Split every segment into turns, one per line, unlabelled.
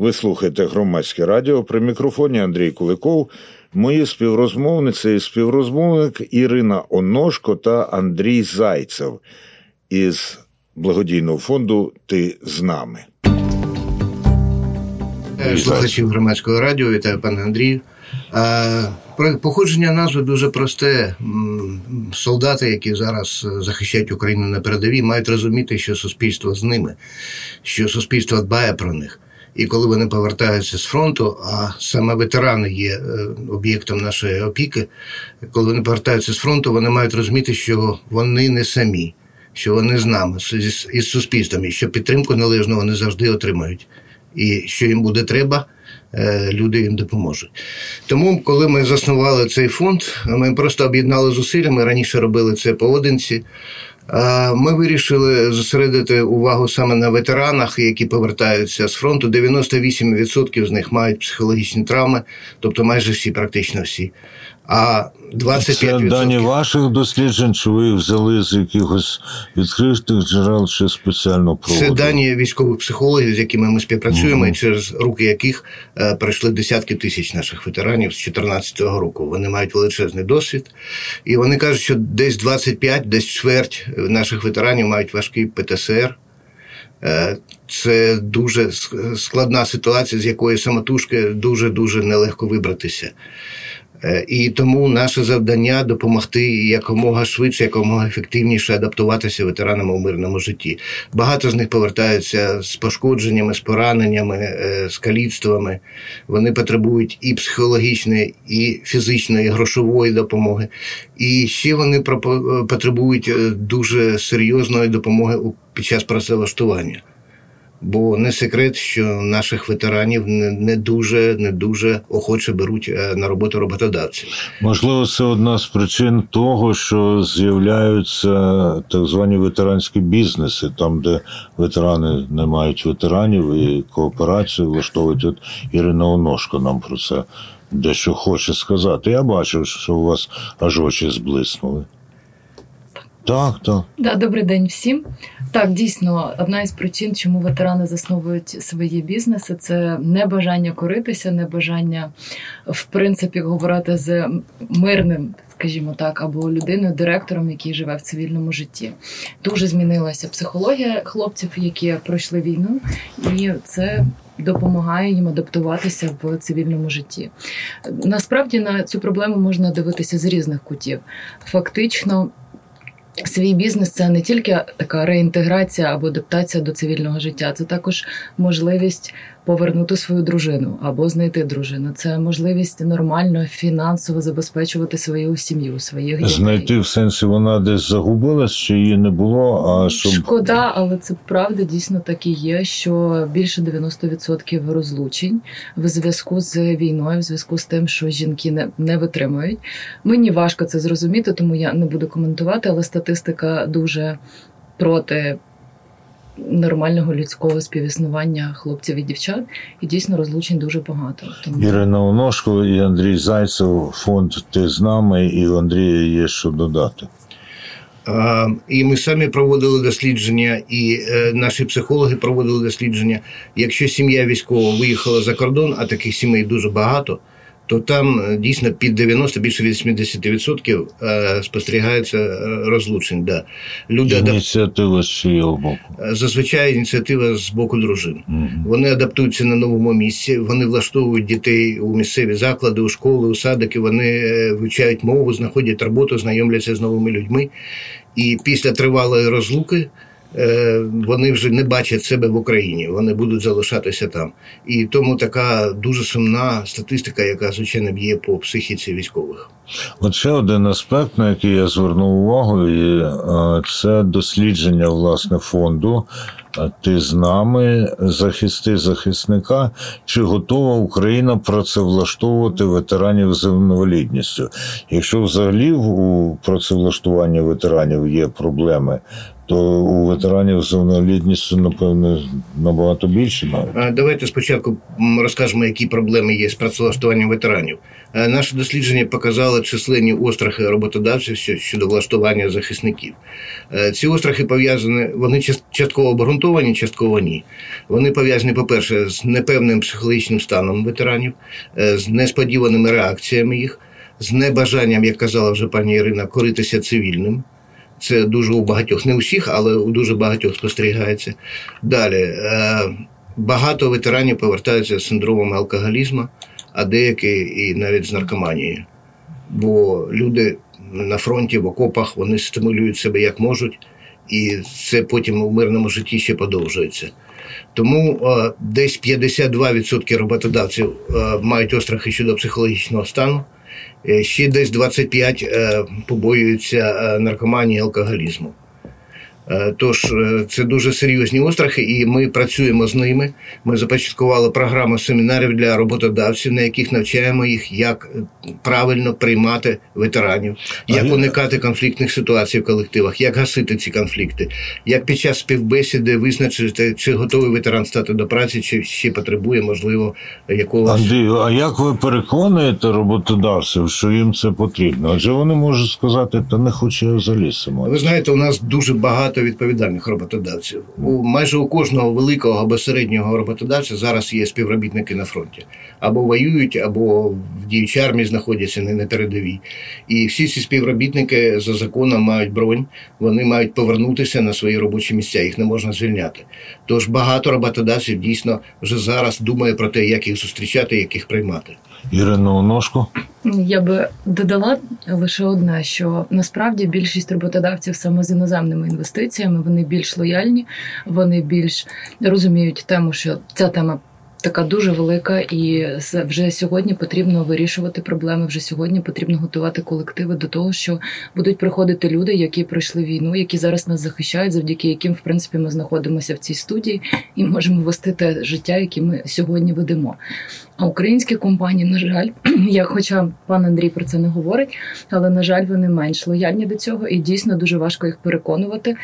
Ви слухаєте громадське радіо при мікрофоні Андрій Куликов. Мої співрозмовниці і співрозмовник Ірина Оношко та Андрій Зайцев із благодійного фонду Ти з нами.
Слухачів громадського радіо, вітаю пане Андрію. Походження назви дуже просте. Солдати, які зараз захищають Україну на передовій, мають розуміти, що суспільство з ними, що суспільство дбає про них. І коли вони повертаються з фронту, а саме ветерани є е, об'єктом нашої опіки, коли вони повертаються з фронту, вони мають розуміти, що вони не самі, що вони з нами, із суспільством, і що підтримку належну вони завжди отримають. І що їм буде треба, е, люди їм допоможуть. Тому, коли ми заснували цей фонд, ми просто об'єднали зусилля. Ми раніше робили це поодинці. Ми вирішили зосередити увагу саме на ветеранах, які повертаються з фронту. 98% з них мають психологічні травми, тобто майже всі, практично всі. А 25%...
Це дані ваших досліджень, чи ви взяли з якихось відкритих джерел чи спеціально проводили?
Це дані військових психологів, з якими ми співпрацюємо, mm-hmm. і через руки яких е, пройшли десятки тисяч наших ветеранів з 2014 року. Вони мають величезний досвід, і вони кажуть, що десь 25, десь чверть наших ветеранів мають важкий ПТСР. Е, це дуже складна ситуація, з якої самотужки дуже дуже нелегко вибратися. Е, і тому наше завдання допомогти якомога швидше, якомога ефективніше адаптуватися ветеранам у мирному житті. Багато з них повертаються з пошкодженнями, з пораненнями, е, з каліцтвами. Вони потребують і психологічної, і фізичної, і грошової допомоги. І ще вони потребують е, дуже серйозної допомоги під час працевлаштування. Бо не секрет, що наших ветеранів не дуже не дуже охоче беруть е, на роботу роботодавців.
Можливо, це одна з причин того, що з'являються так звані ветеранські бізнеси, там де ветерани не мають ветеранів і кооперацію влаштовують. От Ірина Оношко нам про це дещо хоче сказати. Я бачив, що у вас аж очі зблиснули. Так, так.
Да, добрий день всім. Так, дійсно, одна із причин, чому ветерани засновують свої бізнеси, це небажання коритися, небажання, в принципі, говорити з мирним, скажімо так, або людиною, директором, який живе в цивільному житті. Дуже змінилася психологія хлопців, які пройшли війну, і це. Допомагає їм адаптуватися в цивільному житті. Насправді на цю проблему можна дивитися з різних кутів. Фактично, Свій бізнес це не тільки така реінтеграція або адаптація до цивільного життя, це також можливість повернути свою дружину або знайти дружину. Це можливість нормально фінансово забезпечувати свою сім'ю, своїх дітей.
знайти в сенсі вона десь загубилась, чи її не було. А щоб
шкода, але це правда дійсно так і є. Що більше 90% розлучень в зв'язку з війною, в зв'язку з тим, що жінки не, не витримують. Мені важко це зрозуміти, тому я не буду коментувати, але статистика дуже проти нормального людського співіснування хлопців і дівчат, і дійсно розлучень дуже багато.
Тому... Ірина Оношко і Андрій Зайцев, фонд Ти з нами, і у Андрія є що додати.
І ми самі проводили дослідження, і е, наші психологи проводили дослідження. Якщо сім'я військова виїхала за кордон, а таких сімей дуже багато то там е, дійсно під 90, більше 80% е, спостерігається е, розлучень. Да.
Люди Ініціатива з чиєго боку?
Зазвичай ініціатива з боку дружин. Угу. Вони адаптуються на новому місці, вони влаштовують дітей у місцеві заклади, у школи, у садики, вони вивчають мову, знаходять роботу, знайомляться з новими людьми. І після тривалої розлуки. Е, вони вже не бачать себе в Україні, вони будуть залишатися там. І тому така дуже сумна статистика, яка звичайно б'є по психіці військових.
От ще один аспект, на який я звернув увагу, і це дослідження власне фонду. Ти з нами захисти захисника, чи готова Україна працевлаштовувати ветеранів з інвалідністю? Якщо взагалі у працевлаштуванні ветеранів є проблеми, то у ветеранів з інвалідністю, набагато більше навіть.
Давайте спочатку розкажемо, які проблеми є з працевлаштуванням ветеранів. Наше дослідження показало численні острахи роботодавців щодо влаштування захисників. Ці острахи пов'язані, вони частково обґрунтовані, частково ні. Вони пов'язані, по-перше, з непевним психологічним станом ветеранів, з несподіваними реакціями їх, з небажанням, як казала вже пані Ірина, коритися цивільним. Це дуже у багатьох, не усіх, але у дуже багатьох спостерігається. Далі е, багато ветеранів повертаються з синдромом алкоголізму, а деякі і навіть з наркоманією. Бо люди на фронті, в окопах, вони стимулюють себе як можуть, і це потім у мирному житті ще подовжується. Тому е, десь 52% роботодавців е, мають острахи щодо психологічного стану. Е, ще десь 25 е, побоюються е, наркоманії і алкоголізму. Е, тож е, це дуже серйозні острахи, і ми працюємо з ними. Ми започаткували програму семінарів для роботодавців, на яких навчаємо їх, як правильно приймати ветеранів, як уникати конфліктних ситуацій в колективах, як гасити ці конфлікти, як під час співбесіди визначити, чи готовий ветеран стати до праці, чи ще потребує, можливо, якогось.
Андрію, а як ви переконуєте роботодавців, що їм це потрібно? Адже вони можуть сказати, та не хочу я взагалі сама.
Ви знаєте, у нас дуже багато багато відповідальних роботодавців. У майже у кожного великого або середнього роботодавця зараз є співробітники на фронті або воюють, або в діючій армії знаходяться не на передовій. І всі ці співробітники за законом мають бронь, вони мають повернутися на свої робочі місця, їх не можна звільняти. Тож багато роботодавців дійсно вже зараз думає про те, як їх зустрічати, як їх приймати.
Ірина Оношко?
Я би додала лише одне: що насправді більшість роботодавців саме з іноземними інвестиціями вони більш лояльні, вони більш розуміють тему, що ця тема така дуже велика, і вже сьогодні потрібно вирішувати проблеми. Вже сьогодні потрібно готувати колективи до того, що будуть приходити люди, які пройшли війну, які зараз нас захищають, завдяки яким, в принципі, ми знаходимося в цій студії і можемо вести те життя, яке ми сьогодні ведемо. А українські компанії, на жаль, як хоча пан Андрій про це не говорить, але на жаль, вони менш лояльні до цього, і дійсно дуже важко їх переконувати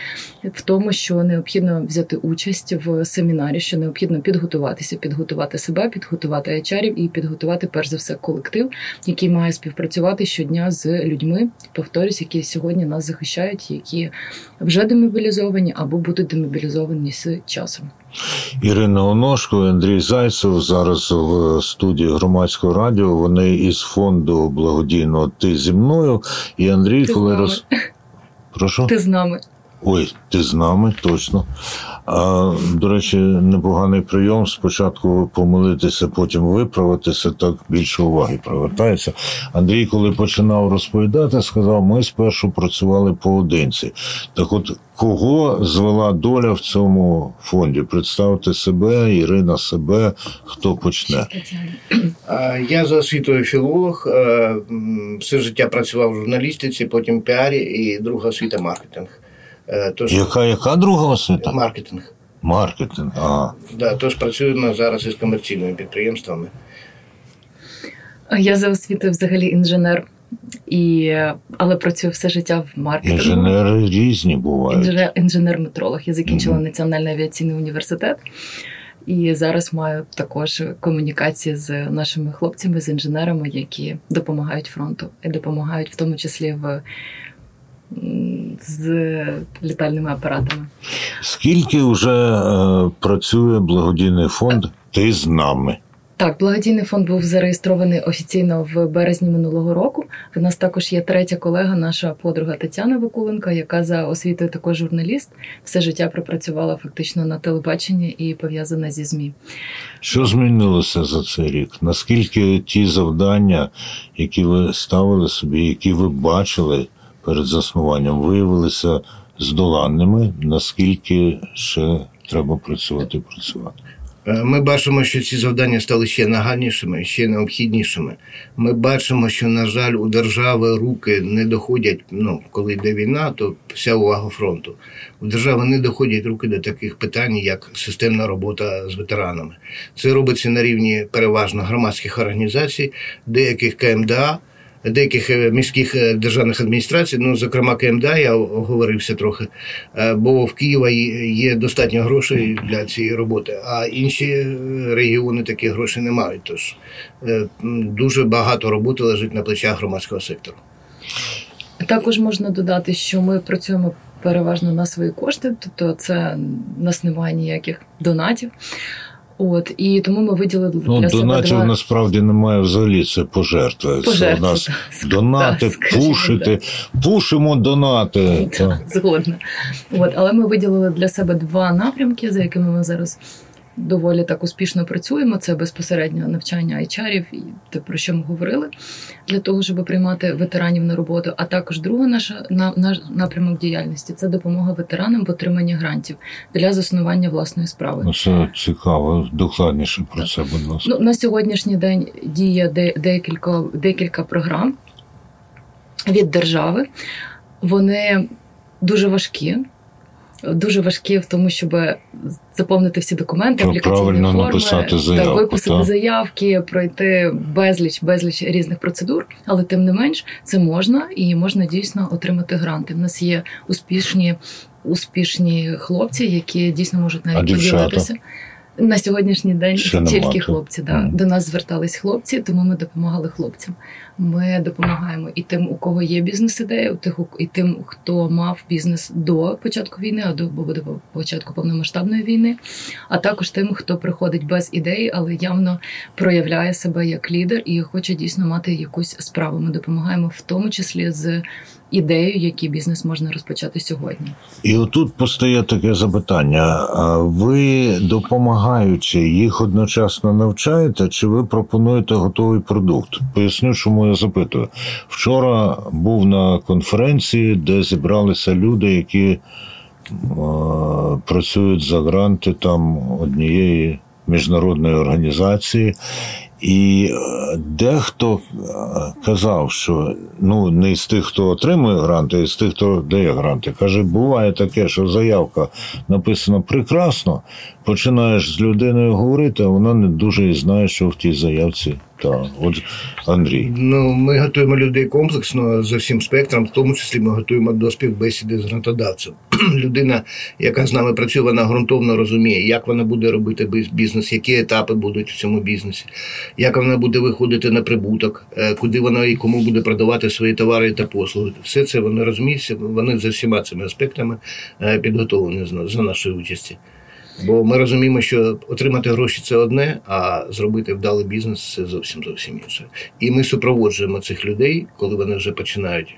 в тому, що необхідно взяти участь в семінарі, що необхідно підготуватися, підготувати себе, підготувати HR і підготувати перш за все колектив, який має співпрацювати щодня з людьми, повторюсь, які сьогодні нас захищають, які вже демобілізовані або будуть демобілізовані з часом.
Ірина Оношко, Андрій Зайцев зараз в студії громадського радіо. Вони із фонду благодійного Ти зі мною. І Андрій,
ти
коли роз. Прошу?
Ти з нами.
Ой, ти з нами, точно. А, До речі, непоганий прийом. Спочатку помилитися, потім виправитися, так більше уваги привертається. Андрій, коли починав розповідати, сказав: ми спершу працювали поодинці. Так, от кого звела доля в цьому фонді? Представте себе, Ірина себе, хто почне?
Я за освітою філолог, все життя працював в журналістиці, потім піарі і друга освіта маркетинг.
Е, тож, Яка яка друга освіта?
Маркетинг.
Маркетинг, ага.
Да, Тож працюємо зараз із комерційними підприємствами.
Я за освітою взагалі інженер, і, але працюю все життя в маркетингу.
Інженери різні бувають.
Інженер-метролог. Я закінчила mm-hmm. Національний авіаційний університет. І зараз маю також комунікації з нашими хлопцями, з інженерами, які допомагають фронту і допомагають в тому числі в з літальними апаратами.
Скільки вже е, працює благодійний фонд? Ти з нами?
Так, благодійний фонд був зареєстрований офіційно в березні минулого року. В нас також є третя колега, наша подруга Тетяна Викуленко, яка за освітою також журналіст, все життя пропрацювала фактично на телебаченні і пов'язана зі змі.
Що змінилося за цей рік? Наскільки ті завдання, які ви ставили собі, які ви бачили, перед заснуванням виявилися здоланними, наскільки ще треба працювати працювати.
Е, ми бачимо, що ці завдання стали ще нагальнішими, ще необхіднішими. Ми бачимо, що, на жаль, у держави руки не доходять. Ну, коли йде війна, то вся увага фронту. У держави не доходять руки до таких питань, як системна робота з ветеранами. Це робиться на рівні переважно громадських організацій, деяких КМДА. Деяких міських державних адміністрацій, ну зокрема КМДА, я оговорився трохи, бо в Києва є достатньо грошей для цієї роботи, а інші регіони такі гроші не мають. Тож дуже багато роботи лежить на плечах громадського сектору.
Також можна додати, що ми працюємо переважно на свої кошти, тобто це в нас немає ніяких донатів. От і тому ми виділили
ну,
для
донатів
два...
насправді немає взагалі. Це пожертви.
Пожертви,
це у нас
так,
донати,
так,
пушити,
так.
пушимо донати.
Згодна. От, але ми виділили для себе два напрямки, за якими ми зараз доволі так успішно працюємо. Це безпосередньо навчання айчарів, і те, про що ми говорили, для того, щоб приймати ветеранів на роботу. А також друга наша на, наш напрямок діяльності це допомога ветеранам в отриманні грантів для заснування власної справи.
Ну, Це цікаво, докладніше про так. це, будь ласка.
Ну, на сьогоднішній день діє де, декілька, декілька програм від держави. Вони дуже важкі дуже важкі в тому, щоб заповнити всі документи, аплікаційні форми,
написати заявку,
та виписати
та?
заявки, пройти безліч безліч різних процедур, але тим не менш це можна і можна дійсно отримати гранти. В нас є успішні успішні хлопці, які дійсно можуть навіть поділитися. На сьогоднішній день
Ще
тільки
немає.
хлопці. Да. Mm. До нас звертались хлопці, тому ми допомагали хлопцям. Ми допомагаємо і тим, у кого є бізнес-ідея, у тих і тим, хто мав бізнес до початку війни, а до до початку повномасштабної війни, а також тим, хто приходить без ідеї, але явно проявляє себе як лідер і хоче дійсно мати якусь справу. Ми допомагаємо в тому числі з ідею, який бізнес можна розпочати сьогодні.
І отут постає таке запитання: ви допомагаючи їх одночасно навчаєте, чи ви пропонуєте готовий продукт? Поясню, чому я запитую. Вчора був на конференції, де зібралися люди, які працюють за гранти там однієї міжнародної організації. І дехто казав, що ну не з тих, хто отримує гранти, а з тих, хто дає гранти. Каже, буває таке, що заявка написана прекрасно. Починаєш з людиною говорити, а вона не дуже знає, що в тій заявці. Так, от Андрій.
Ну, ми готуємо людей комплексно за всім спектром, в тому числі ми готуємо до співбесіди з грантодавцем. Людина, яка з нами працює, вона ґрунтовно розуміє, як вона буде робити бізнес, які етапи будуть в цьому бізнесі, як вона буде виходити на прибуток, куди вона і кому буде продавати свої товари та послуги. Все це вони розуміються, вони за всіма цими аспектами підготовлені за нашої участі. Бо ми розуміємо, що отримати гроші це одне, а зробити вдалий бізнес це зовсім зовсім інше. І ми супроводжуємо цих людей, коли вони вже починають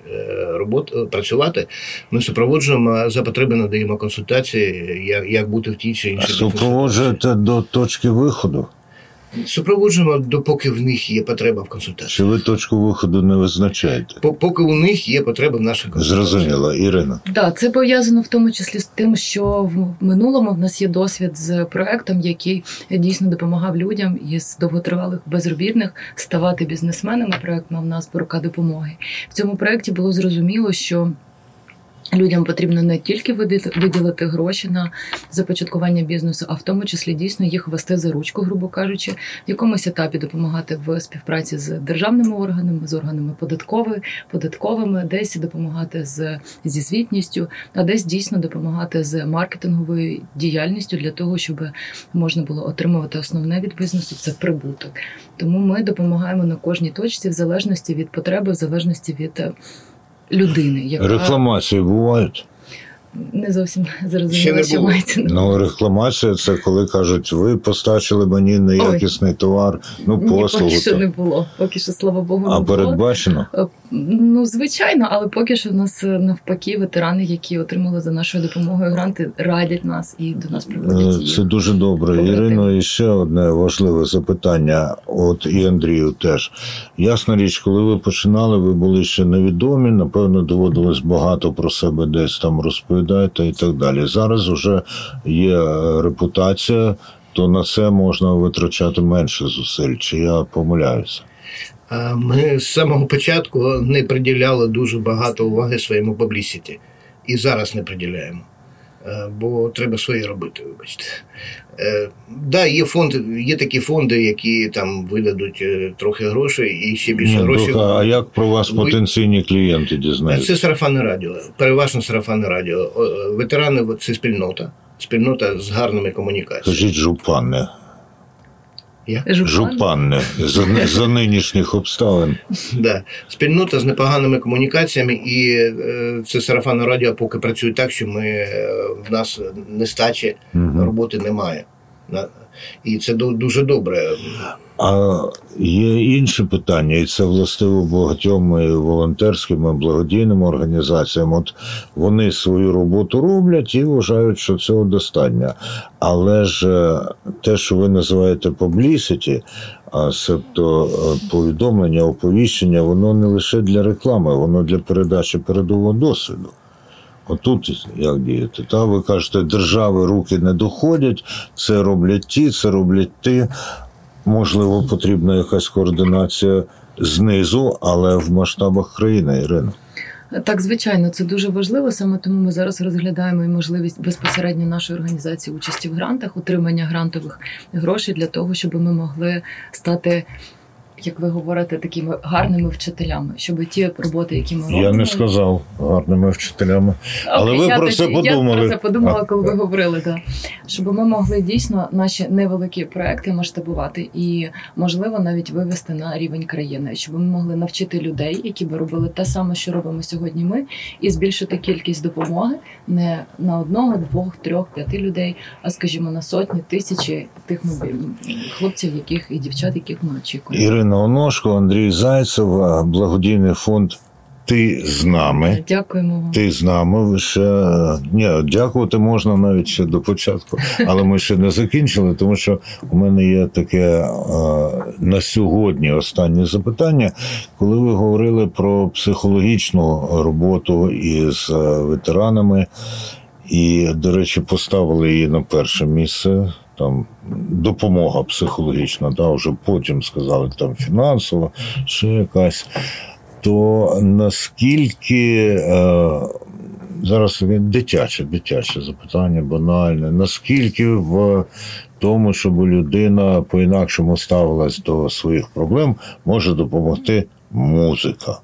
роботу працювати. Ми супроводжуємо за потреби, надаємо консультації, як як бути в тій чи іншій.
Супроводжуєте до точки виходу.
Супроводжуємо, допоки в них є потреба в консультації.
Чи ви точку виходу не визначаєте?
Поки у них є потреба в нашій консультації.
Зрозуміло, Ірина.
Так, да, це пов'язано в тому числі з тим, що в минулому в нас є досвід з проектом, який дійсно допомагав людям із довготривалих безробітних ставати бізнесменами. Проект мав назву рука допомоги. В цьому проекті було зрозуміло, що Людям потрібно не тільки виділити гроші на започаткування бізнесу, а в тому числі дійсно їх вести за ручку, грубо кажучи, в якомусь етапі допомагати в співпраці з державними органами, з органами податковими, податковими, десь допомагати з зі звітністю, а десь дійсно допомагати з маркетинговою діяльністю для того, щоб можна було отримувати основне від бізнесу це прибуток. Тому ми допомагаємо на кожній точці в залежності від потреби, в залежності від людини. Яка...
Рекламації бувають.
Не зовсім зрозуміло, що мається.
Ну, рекламація це коли кажуть, ви постачили мені неякісний Ой. товар, ну послугу.
Ні, поки що не було. Поки що, слава Богу, не
а
було.
передбачено?
Ну, звичайно, але поки що в нас навпаки ветерани, які отримали за нашою допомогою гранти, радять нас і до нас приводять.
Е, це дуже добре. Ірино, і ще одне важливе запитання. От і Андрію теж. Ясна річ, коли ви починали, ви були ще невідомі. Напевно, доводилось багато про себе десь там розповідати і так далі. Зараз вже є репутація, то на це можна витрачати менше зусиль. Чи я помиляюся?
Ми з самого початку не приділяли дуже багато уваги своєму публісіті. І зараз не приділяємо. Е, бо треба своє робити, вибачте. Е, да, є фонд, є такі фонди, які там видадуть е, трохи грошей і ще більше
Ні,
грошей.
а як про вас потенційні клієнти дізнаються?
Це сарафанне радіо, переважно сарафанне радіо. Ветерани це спільнота, спільнота з гарними комунікаціями.
Кажіть жупанне.
Як?
Жупанне,
Жупанне за, за нинішніх обставин.
Да. Спільнота з непоганими комунікаціями, і е, це сарафанне радіо поки працює так, що ми, е, в нас нестачі
угу.
роботи немає. І це ду- дуже добре.
А є інше питання, і це властиво багатьом волонтерським і благодійним організаціям. От вони свою роботу роблять і вважають, що цього достатньо. Але ж е, те, що ви називаєте publicity, а себто е, повідомлення, оповіщення, воно не лише для реклами, воно для передачі передового досвіду. Отут як діяти? Та ви кажете, держави руки не доходять, це роблять ті, це роблять ті. Можливо, потрібна якась координація знизу, але в масштабах країни, Ірина.
Так, звичайно, це дуже важливо. Саме тому ми зараз розглядаємо і можливість безпосередньо нашої організації участі в грантах, отримання грантових грошей для того, щоб ми могли стати. Як ви говорите, такими гарними вчителями, щоб ті роботи, які ми робимо,
Я не сказав гарними вчителями. але ви
я
про це подумали.
Я про це подумала, коли ви говорили, да. щоб ми могли дійсно наші невеликі проекти масштабувати і, можливо, навіть вивести на рівень країни, щоб ми могли навчити людей, які би робили те саме, що робимо сьогодні. Ми, і збільшити кількість допомоги не на одного, двох, трьох, п'яти людей, а скажімо, на сотні, тисячі тих хлопців, яких і дівчат, яких ми очікуємо.
Ірина Оношко, Андрій Зайцев, благодійний фонд Ти з нами.
Дякуємо вам.
Ти з нами ще ні, дякувати можна навіть ще до початку, але ми ще не закінчили, тому що у мене є таке е, на сьогодні останнє запитання. Коли ви говорили про психологічну роботу із е, ветеранами, і, до речі, поставили її на перше місце. Там допомога психологічна, да, вже потім сказали там фінансова, ще якась. То наскільки е, зараз дитяче, дитяче запитання, банальне, наскільки в тому, щоб людина по-інакшому ставилась до своїх проблем, може допомогти музика?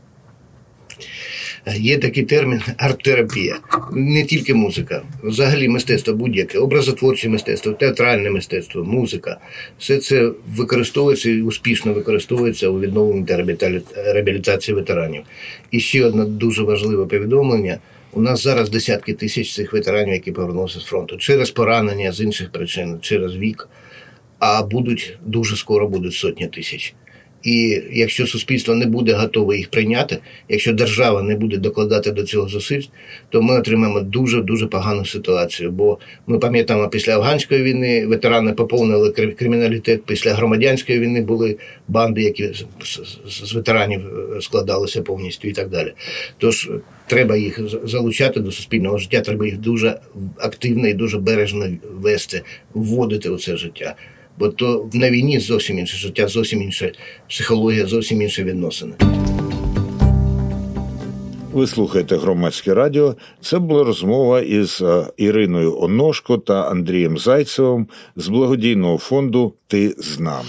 Є такий термін арт-терапія. Не тільки музика, взагалі мистецтво будь-яке, образотворче мистецтво, театральне мистецтво, музика. Все це використовується і успішно використовується у відновленні та реабілітації ветеранів. І ще одне дуже важливе повідомлення. У нас зараз десятки тисяч цих ветеранів, які повернулися з фронту через поранення з інших причин, через вік. А будуть дуже скоро будуть сотні тисяч. І якщо суспільство не буде готове їх прийняти, якщо держава не буде докладати до цього зусиль, то ми отримаємо дуже дуже погану ситуацію. Бо ми пам'ятаємо, після афганської війни ветерани поповнили кри- криміналітет. Після громадянської війни були банди, які з ветеранів е, складалися повністю і так далі. Тож е, треба їх залучати до суспільного життя, треба їх дуже активно і дуже бережно вести, вводити у це життя. Бо то на війні зовсім інше життя, зовсім інша психологія, зовсім інші відносини.
Ви слухаєте громадське радіо. Це була розмова із е, Іриною Оношко та Андрієм Зайцевим з благодійного фонду Ти з нами.